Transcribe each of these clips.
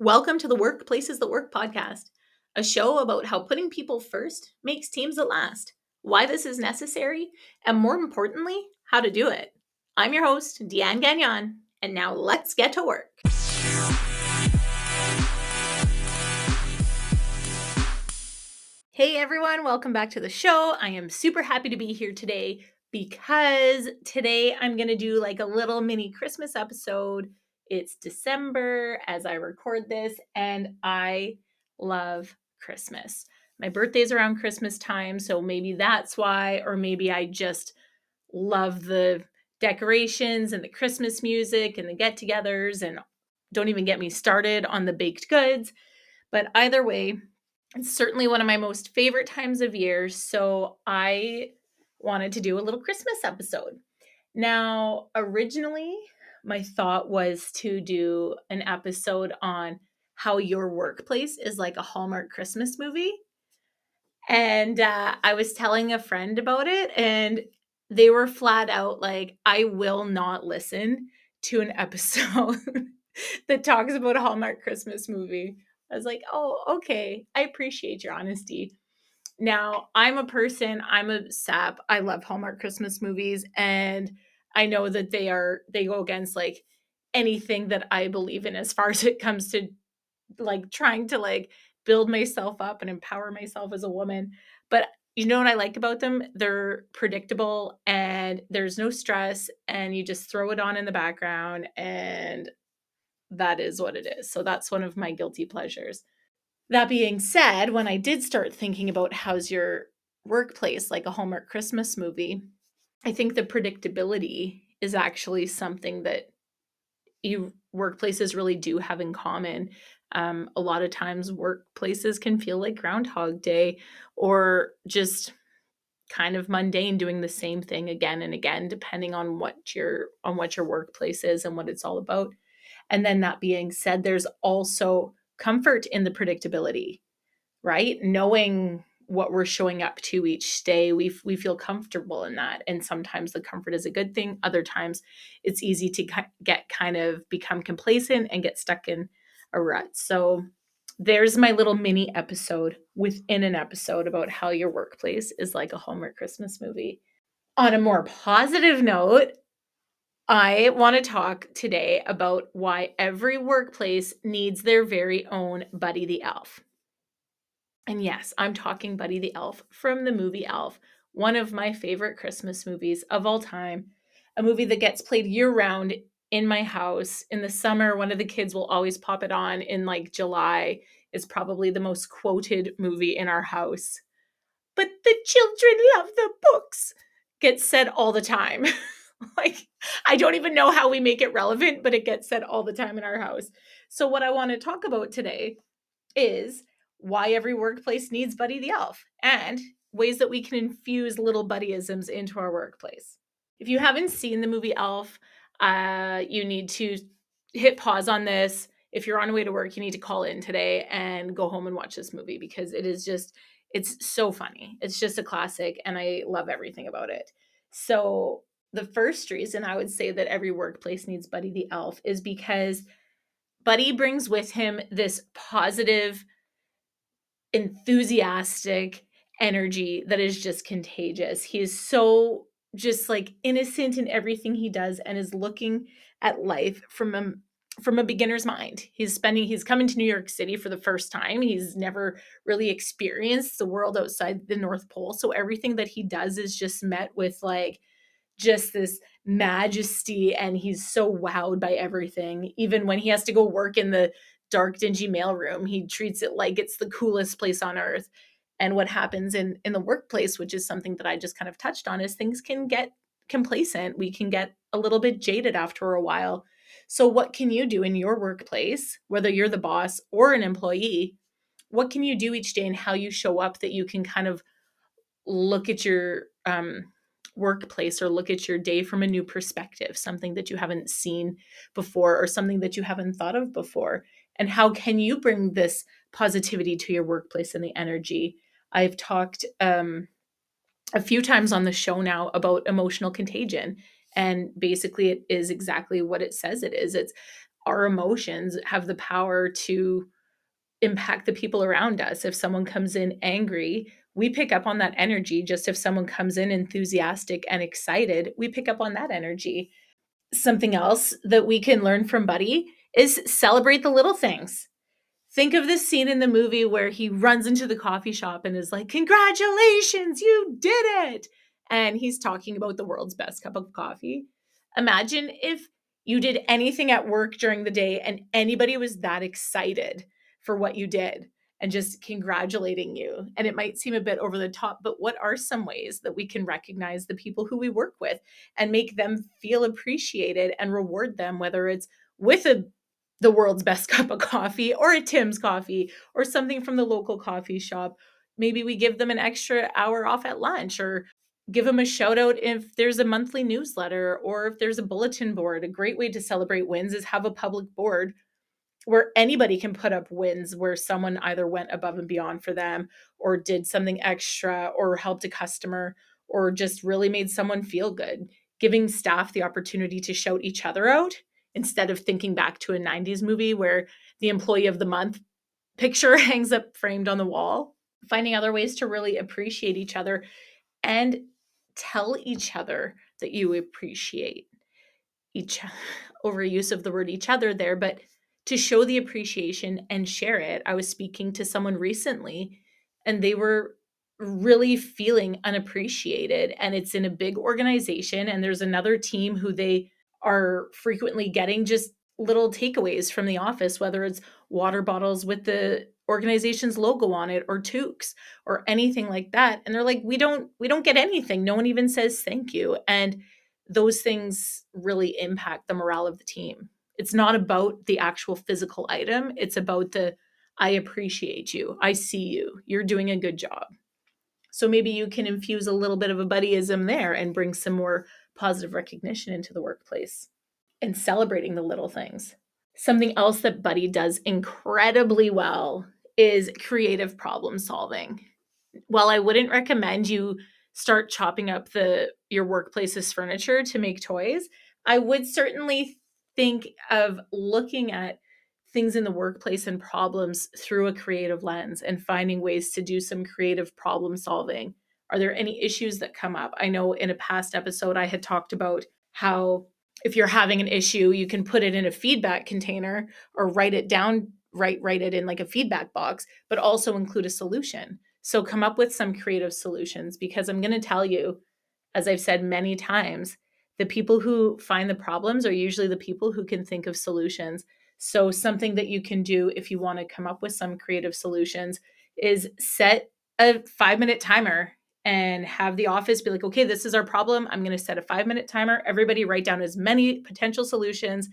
Welcome to the Workplaces That Work podcast, a show about how putting people first makes teams that last, why this is necessary, and more importantly, how to do it. I'm your host, Deanne Gagnon, and now let's get to work. Hey everyone, welcome back to the show. I am super happy to be here today because today I'm going to do like a little mini Christmas episode it's December as I record this, and I love Christmas. My birthday's around Christmas time, so maybe that's why, or maybe I just love the decorations and the Christmas music and the get togethers, and don't even get me started on the baked goods. But either way, it's certainly one of my most favorite times of year. So I wanted to do a little Christmas episode. Now, originally, my thought was to do an episode on how your workplace is like a Hallmark Christmas movie. And uh, I was telling a friend about it, and they were flat out like, I will not listen to an episode that talks about a Hallmark Christmas movie. I was like, oh, okay. I appreciate your honesty. Now, I'm a person, I'm a sap. I love Hallmark Christmas movies. And I know that they are they go against like anything that I believe in as far as it comes to like trying to like build myself up and empower myself as a woman. But you know what I like about them? They're predictable and there's no stress and you just throw it on in the background and that is what it is. So that's one of my guilty pleasures. That being said, when I did start thinking about how's your workplace like a Hallmark Christmas movie, I think the predictability is actually something that you workplaces really do have in common. Um, a lot of times, workplaces can feel like Groundhog Day or just kind of mundane, doing the same thing again and again, depending on what your on what your workplace is and what it's all about. And then that being said, there's also comfort in the predictability, right? Knowing what we're showing up to each day we we feel comfortable in that and sometimes the comfort is a good thing other times it's easy to get kind of become complacent and get stuck in a rut so there's my little mini episode within an episode about how your workplace is like a Hallmark Christmas movie. On a more positive note, I want to talk today about why every workplace needs their very own Buddy the Elf. And yes, I'm talking Buddy the Elf from the movie Elf, one of my favorite Christmas movies of all time. A movie that gets played year round in my house. In the summer, one of the kids will always pop it on in like July. Is probably the most quoted movie in our house. But the children love the books gets said all the time. like I don't even know how we make it relevant, but it gets said all the time in our house. So what I want to talk about today is why every workplace needs Buddy the Elf, and ways that we can infuse little buddyisms into our workplace. If you haven't seen the movie Elf, uh, you need to hit pause on this. If you're on your way to work, you need to call in today and go home and watch this movie because it is just, it's so funny. It's just a classic, and I love everything about it. So, the first reason I would say that every workplace needs Buddy the Elf is because Buddy brings with him this positive, enthusiastic energy that is just contagious. He is so just like innocent in everything he does and is looking at life from a from a beginner's mind. He's spending he's coming to New York City for the first time. He's never really experienced the world outside the North Pole. So everything that he does is just met with like just this majesty and he's so wowed by everything even when he has to go work in the dark dingy mailroom he treats it like it's the coolest place on earth. And what happens in in the workplace which is something that i just kind of touched on is things can get complacent. We can get a little bit jaded after a while. So what can you do in your workplace whether you're the boss or an employee what can you do each day and how you show up that you can kind of look at your um, workplace or look at your day from a new perspective, something that you haven't seen before or something that you haven't thought of before and how can you bring this positivity to your workplace and the energy i've talked um, a few times on the show now about emotional contagion and basically it is exactly what it says it is it's our emotions have the power to impact the people around us. If someone comes in angry, we pick up on that energy. Just if someone comes in enthusiastic and excited, we pick up on that energy. Something else that we can learn from Buddy is celebrate the little things. Think of this scene in the movie where he runs into the coffee shop and is like, Congratulations, you did it. And he's talking about the world's best cup of coffee. Imagine if you did anything at work during the day and anybody was that excited for what you did and just congratulating you. And it might seem a bit over the top, but what are some ways that we can recognize the people who we work with and make them feel appreciated and reward them, whether it's with a the world's best cup of coffee or a Tim's coffee or something from the local coffee shop. Maybe we give them an extra hour off at lunch or give them a shout out if there's a monthly newsletter or if there's a bulletin board. A great way to celebrate wins is have a public board where anybody can put up wins where someone either went above and beyond for them or did something extra or helped a customer or just really made someone feel good giving staff the opportunity to shout each other out instead of thinking back to a 90s movie where the employee of the month picture hangs up framed on the wall finding other ways to really appreciate each other and tell each other that you appreciate each overuse of the word each other there but to show the appreciation and share it. I was speaking to someone recently and they were really feeling unappreciated and it's in a big organization and there's another team who they are frequently getting just little takeaways from the office whether it's water bottles with the organization's logo on it or toques or anything like that and they're like we don't we don't get anything no one even says thank you and those things really impact the morale of the team it's not about the actual physical item, it's about the I appreciate you. I see you. You're doing a good job. So maybe you can infuse a little bit of a buddyism there and bring some more positive recognition into the workplace and celebrating the little things. Something else that Buddy does incredibly well is creative problem solving. While I wouldn't recommend you start chopping up the your workplace's furniture to make toys, I would certainly think of looking at things in the workplace and problems through a creative lens and finding ways to do some creative problem solving. Are there any issues that come up? I know in a past episode I had talked about how if you're having an issue, you can put it in a feedback container or write it down, write write it in like a feedback box, but also include a solution. So come up with some creative solutions because I'm going to tell you as I've said many times, the people who find the problems are usually the people who can think of solutions. So, something that you can do if you want to come up with some creative solutions is set a five minute timer and have the office be like, okay, this is our problem. I'm going to set a five minute timer. Everybody write down as many potential solutions,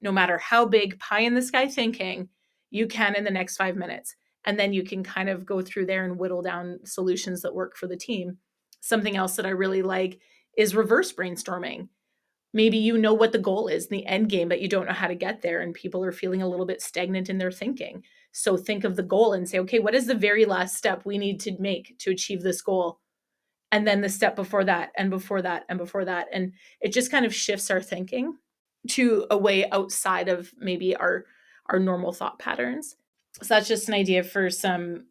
no matter how big, pie in the sky thinking you can in the next five minutes. And then you can kind of go through there and whittle down solutions that work for the team. Something else that I really like is reverse brainstorming. Maybe you know what the goal is, the end game, but you don't know how to get there, and people are feeling a little bit stagnant in their thinking. So think of the goal and say, okay, what is the very last step we need to make to achieve this goal? And then the step before that, and before that, and before that. And it just kind of shifts our thinking to a way outside of maybe our our normal thought patterns. So that's just an idea for some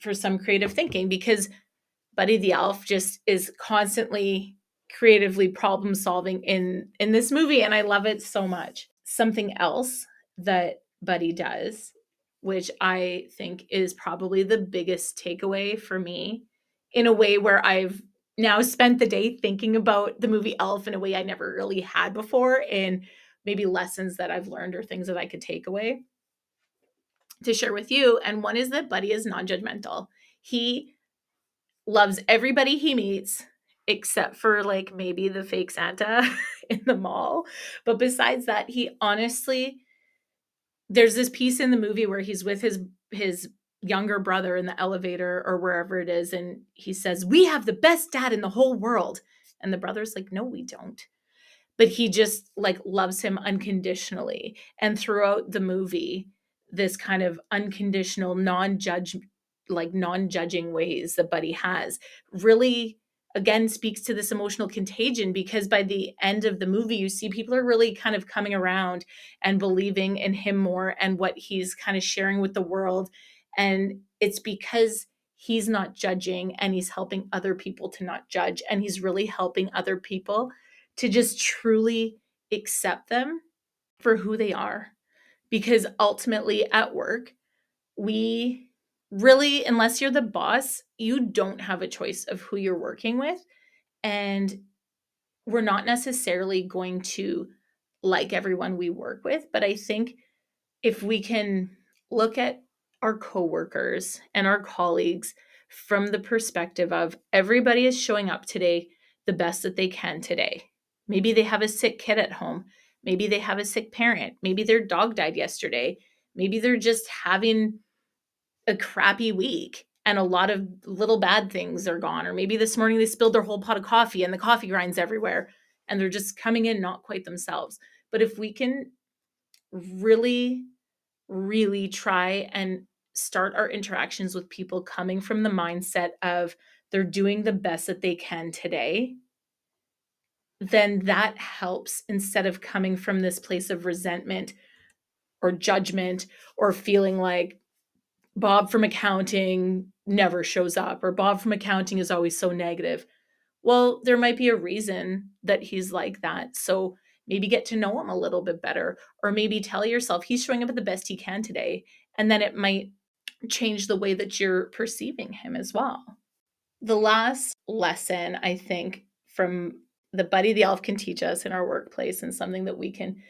for some creative thinking because Buddy the Elf just is constantly creatively problem solving in in this movie and I love it so much. Something else that Buddy does, which I think is probably the biggest takeaway for me in a way where I've now spent the day thinking about the movie Elf in a way I never really had before and maybe lessons that I've learned or things that I could take away to share with you. And one is that Buddy is non judgmental. He loves everybody he meets except for like maybe the fake Santa in the mall. But besides that, he honestly there's this piece in the movie where he's with his his younger brother in the elevator or wherever it is and he says, "We have the best dad in the whole world." And the brother's like, "No, we don't." But he just like loves him unconditionally. And throughout the movie, this kind of unconditional, non-judge like non-judging ways that Buddy has really again speaks to this emotional contagion because by the end of the movie you see people are really kind of coming around and believing in him more and what he's kind of sharing with the world and it's because he's not judging and he's helping other people to not judge and he's really helping other people to just truly accept them for who they are because ultimately at work we really, unless you're the boss, you don't have a choice of who you're working with. And we're not necessarily going to like everyone we work with. But I think if we can look at our coworkers and our colleagues from the perspective of everybody is showing up today the best that they can today. Maybe they have a sick kid at home. Maybe they have a sick parent. Maybe their dog died yesterday. Maybe they're just having a crappy week and a lot of little bad things are gone. Or maybe this morning they spilled their whole pot of coffee and the coffee grinds everywhere and they're just coming in not quite themselves. But if we can really, really try and start our interactions with people coming from the mindset of they're doing the best that they can today, then that helps instead of coming from this place of resentment or judgment or feeling like Bob from accounting never shows up, or Bob from accounting is always so negative. Well, there might be a reason that he's like that. So maybe get to know him a little bit better, or maybe tell yourself he's showing up at the best he can today. And then it might change the way that you're perceiving him as well. The last lesson, I think, from the buddy the elf can teach us in our workplace and something that we can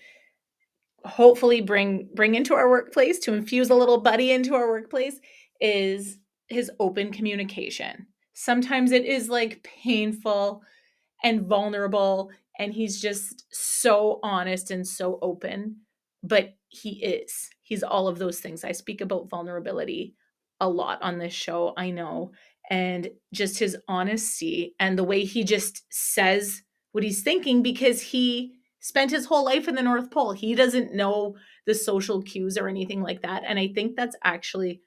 hopefully bring bring into our workplace to infuse a little buddy into our workplace is his open communication. Sometimes it is like painful and vulnerable and he's just so honest and so open, but he is. He's all of those things. I speak about vulnerability a lot on this show, I know, and just his honesty and the way he just says what he's thinking because he spent his whole life in the North Pole. He doesn't know the social cues or anything like that. And I think that's actually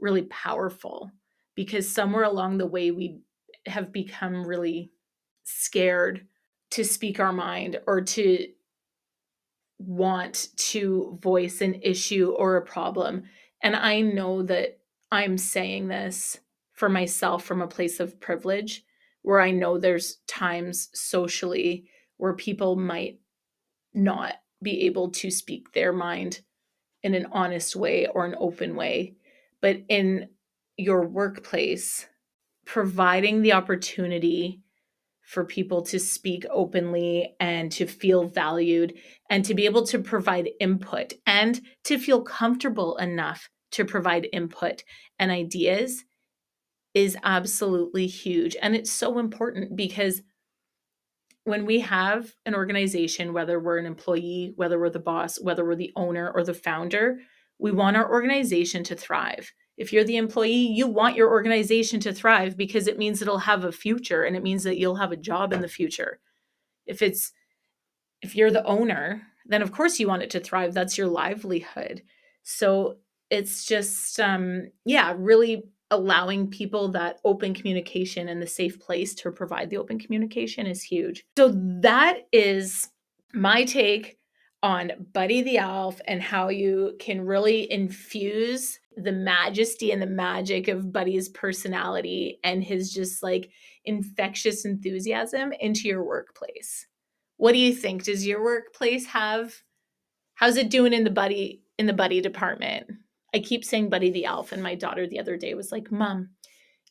really powerful because somewhere along the way we have become really scared to speak our mind or to want to voice an issue or a problem. And I know that I'm saying this for myself from a place of privilege where I know there's times socially where people might not be able to speak their mind in an honest way or an open way. But in your workplace, providing the opportunity for people to speak openly and to feel valued and to be able to provide input and to feel comfortable enough to provide input and ideas is absolutely huge. And it's so important because when we have an organization, whether we're an employee, whether we're the boss, whether we're the owner or the founder, we want our organization to thrive. If you're the employee, you want your organization to thrive because it means it'll have a future and it means that you'll have a job in the future. If it's if you're the owner, then of course you want it to thrive. That's your livelihood. So it's just um yeah, really allowing people that open communication and the safe place to provide the open communication is huge. So that is my take on Buddy the Elf and how you can really infuse the majesty and the magic of Buddy's personality and his just like infectious enthusiasm into your workplace. What do you think? Does your workplace have how's it doing in the buddy in the buddy department? I keep saying Buddy the Elf, and my daughter the other day was like, Mom,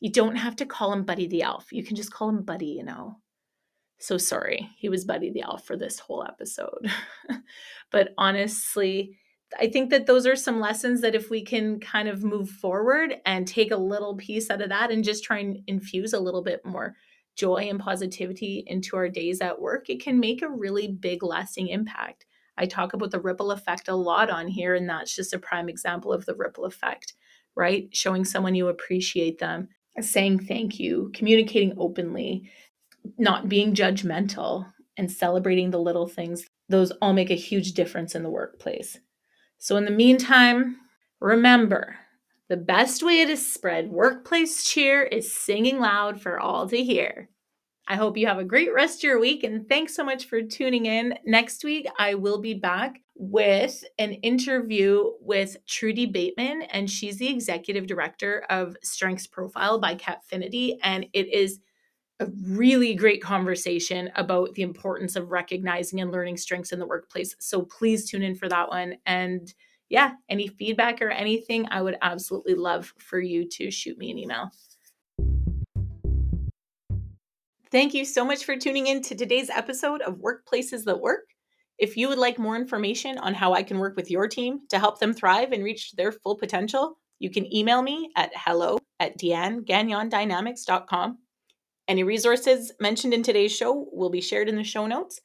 you don't have to call him Buddy the Elf. You can just call him Buddy, you know. So sorry, he was Buddy the Elf for this whole episode. but honestly, I think that those are some lessons that if we can kind of move forward and take a little piece out of that and just try and infuse a little bit more joy and positivity into our days at work, it can make a really big lasting impact. I talk about the ripple effect a lot on here, and that's just a prime example of the ripple effect, right? Showing someone you appreciate them, saying thank you, communicating openly, not being judgmental, and celebrating the little things. Those all make a huge difference in the workplace. So, in the meantime, remember the best way to spread workplace cheer is singing loud for all to hear. I hope you have a great rest of your week and thanks so much for tuning in. Next week, I will be back with an interview with Trudy Bateman, and she's the executive director of Strengths Profile by Cappfinity. And it is a really great conversation about the importance of recognizing and learning strengths in the workplace. So please tune in for that one. And yeah, any feedback or anything, I would absolutely love for you to shoot me an email. Thank you so much for tuning in to today's episode of Workplaces That Work. If you would like more information on how I can work with your team to help them thrive and reach their full potential, you can email me at hello at deannegagnondynamics.com. Any resources mentioned in today's show will be shared in the show notes.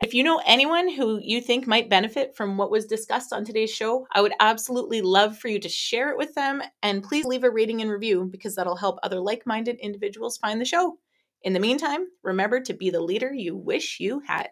If you know anyone who you think might benefit from what was discussed on today's show, I would absolutely love for you to share it with them and please leave a rating and review because that'll help other like minded individuals find the show. In the meantime, remember to be the leader you wish you had.